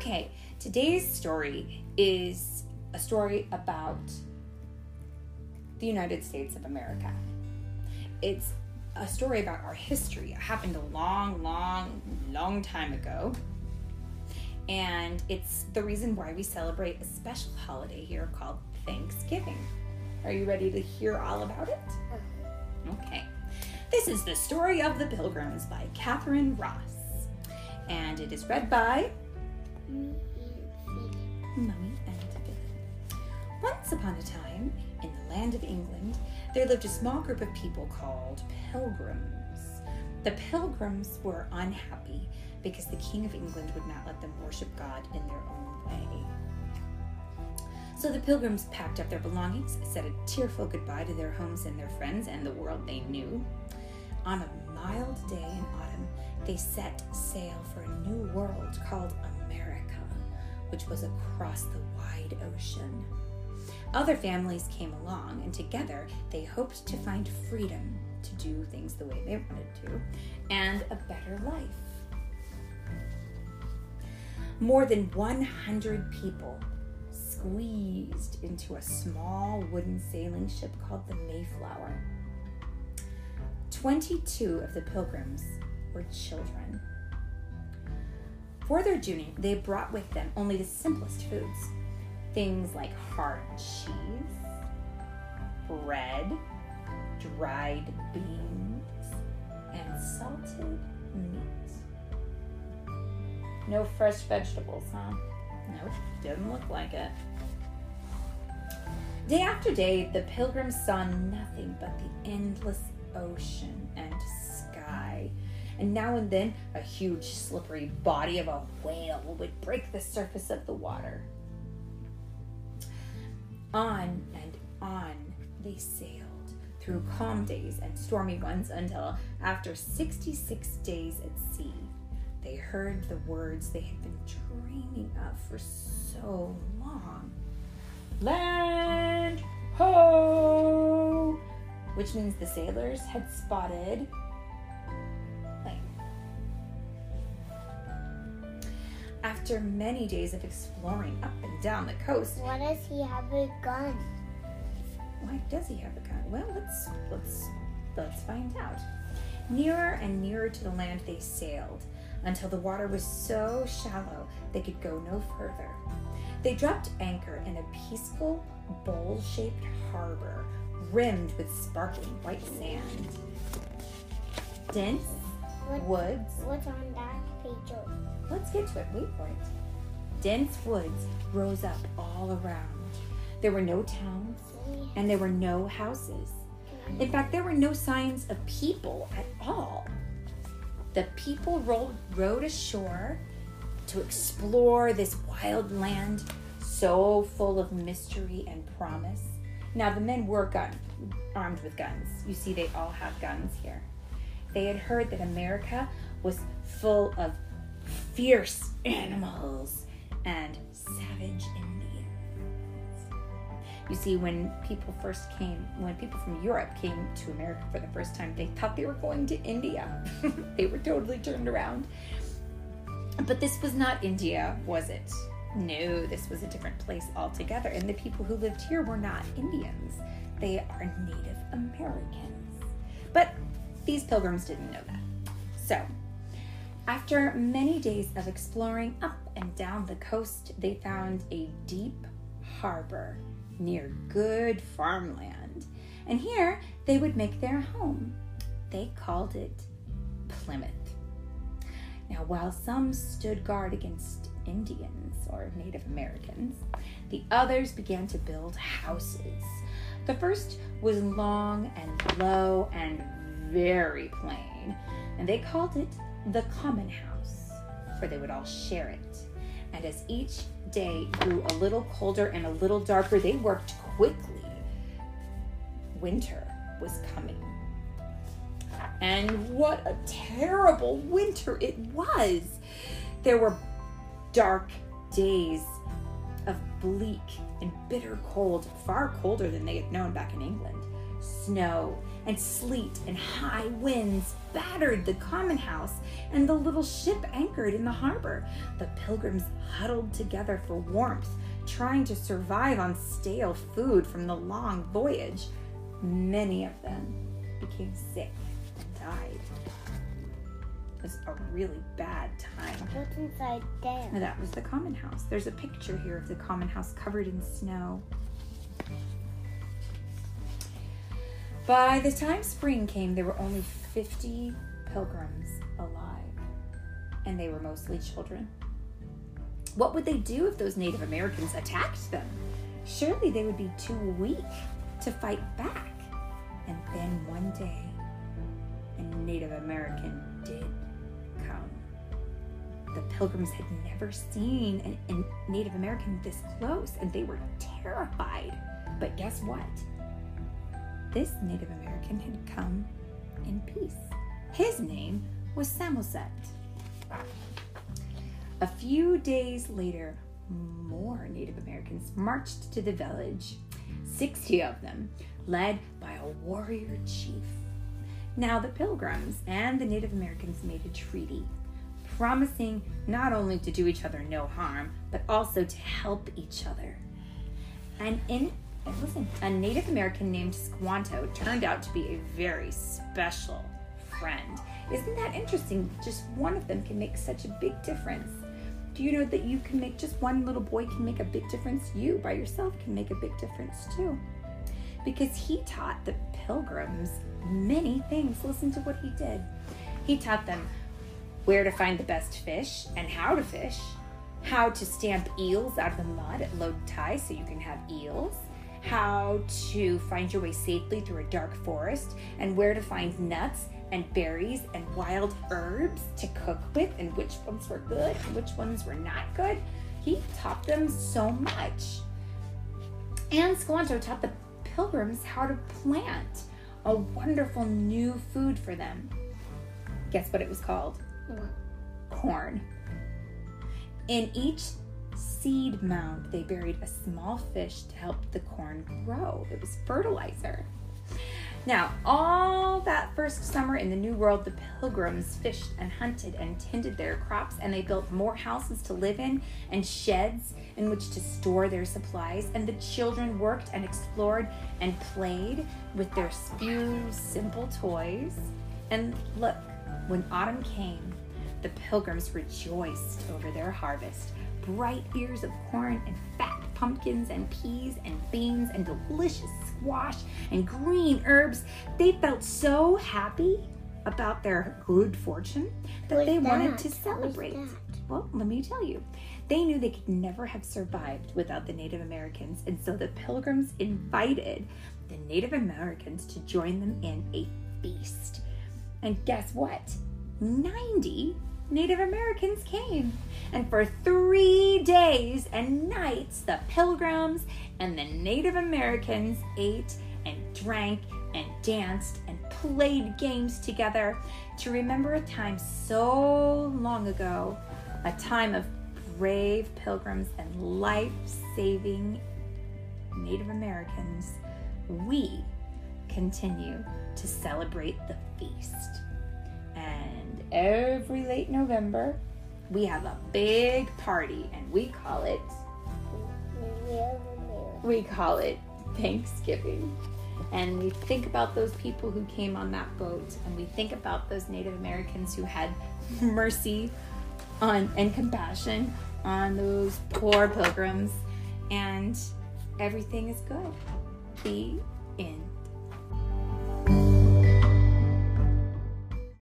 Okay, today's story is a story about the United States of America. It's a story about our history. It happened a long, long, long time ago. And it's the reason why we celebrate a special holiday here called Thanksgiving. Are you ready to hear all about it? Uh-huh. Okay. This is the story of the Pilgrims by Catherine Ross. And it is read by Mummy and Billy. Once upon a time, in the land of England, there lived a small group of people called pilgrims. The pilgrims were unhappy because the King of England would not let them worship God in their own way. So the pilgrims packed up their belongings, said a tearful goodbye to their homes and their friends and the world they knew. On a mild day in autumn, they set sail for a new world called which was across the wide ocean. Other families came along, and together they hoped to find freedom to do things the way they wanted to and a better life. More than 100 people squeezed into a small wooden sailing ship called the Mayflower. 22 of the pilgrims were children. For their journey, they brought with them only the simplest foods things like hard cheese, bread, dried beans, and salted meat. No fresh vegetables, huh? Nope, didn't look like it. Day after day, the pilgrims saw nothing but the endless ocean and now and then, a huge slippery body of a whale would break the surface of the water. On and on they sailed through calm days and stormy ones until, after 66 days at sea, they heard the words they had been dreaming of for so long Land ho! Which means the sailors had spotted After many days of exploring up and down the coast, Why does he have a gun? why does he have a gun? Well, let's let's let's find out. Nearer and nearer to the land they sailed until the water was so shallow they could go no further. They dropped anchor in a peaceful, bowl-shaped harbor rimmed with sparkling white sand. Dense What, woods what's on that page? Let's get to it. Wait for it. Dense woods rose up all around. There were no towns and there were no houses. In fact, there were no signs of people at all. The people rolled, rowed ashore to explore this wild land so full of mystery and promise. Now, the men were gun, armed with guns. You see, they all have guns here. They had heard that America was full of fierce animals and savage Indians. You see, when people first came, when people from Europe came to America for the first time, they thought they were going to India. they were totally turned around. But this was not India, was it? No, this was a different place altogether. And the people who lived here were not Indians, they are Native Americans. But these pilgrims didn't know that. So, after many days of exploring up and down the coast, they found a deep harbor near good farmland. And here they would make their home. They called it Plymouth. Now, while some stood guard against Indians or Native Americans, the others began to build houses. The first was long and low and very plain, and they called it the common house, for they would all share it. And as each day grew a little colder and a little darker, they worked quickly. Winter was coming. And what a terrible winter it was! There were dark days of bleak and bitter cold, far colder than they had known back in England. Snow and sleet and high winds battered the common house, and the little ship anchored in the harbor. The pilgrims huddled together for warmth, trying to survive on stale food from the long voyage. Many of them became sick and died. It was a really bad time. What's inside there? That was the common house. There's a picture here of the common house covered in snow. By the time spring came, there were only 50 pilgrims alive, and they were mostly children. What would they do if those Native Americans attacked them? Surely they would be too weak to fight back. And then one day, a Native American did come. The pilgrims had never seen a Native American this close, and they were terrified. But guess what? This Native American had come in peace. His name was Samoset. A few days later, more Native Americans marched to the village, 60 of them, led by a warrior chief. Now, the Pilgrims and the Native Americans made a treaty, promising not only to do each other no harm, but also to help each other. And in and listen, a Native American named Squanto turned out to be a very special friend. Isn't that interesting? Just one of them can make such a big difference. Do you know that you can make just one little boy can make a big difference? You by yourself can make a big difference too. Because he taught the pilgrims many things. Listen to what he did. He taught them where to find the best fish and how to fish, how to stamp eels out of the mud at low tide so you can have eels, how to find your way safely through a dark forest, and where to find nuts and berries and wild herbs to cook with, and which ones were good and which ones were not good. He taught them so much. And Squanto taught the pilgrims how to plant a wonderful new food for them. Guess what it was called? Corn. In each seed mound, they buried a small fish to help the corn grow. It was fertilizer. Now, all that first summer in the New World, the pilgrims fished and hunted and tended their crops, and they built more houses to live in and sheds in which to store their supplies. And the children worked and explored and played with their few simple toys. And look, when autumn came, the pilgrims rejoiced over their harvest bright ears of corn and fat pumpkins and peas and beans and delicious squash and green herbs. They felt so happy about their good fortune that Who's they wanted to celebrate. Well, let me tell you. They knew they could never have survived without the Native Americans, and so the pilgrims invited the Native Americans to join them in a feast. And guess what? 90 Native Americans came. And for three days and nights, the pilgrims and the Native Americans ate and drank and danced and played games together to remember a time so long ago, a time of brave pilgrims and life saving Native Americans. We continue to celebrate the feast. And every late November, we have a big party and we call it we call it Thanksgiving. And we think about those people who came on that boat and we think about those Native Americans who had mercy on and compassion on those poor pilgrims and everything is good. The end.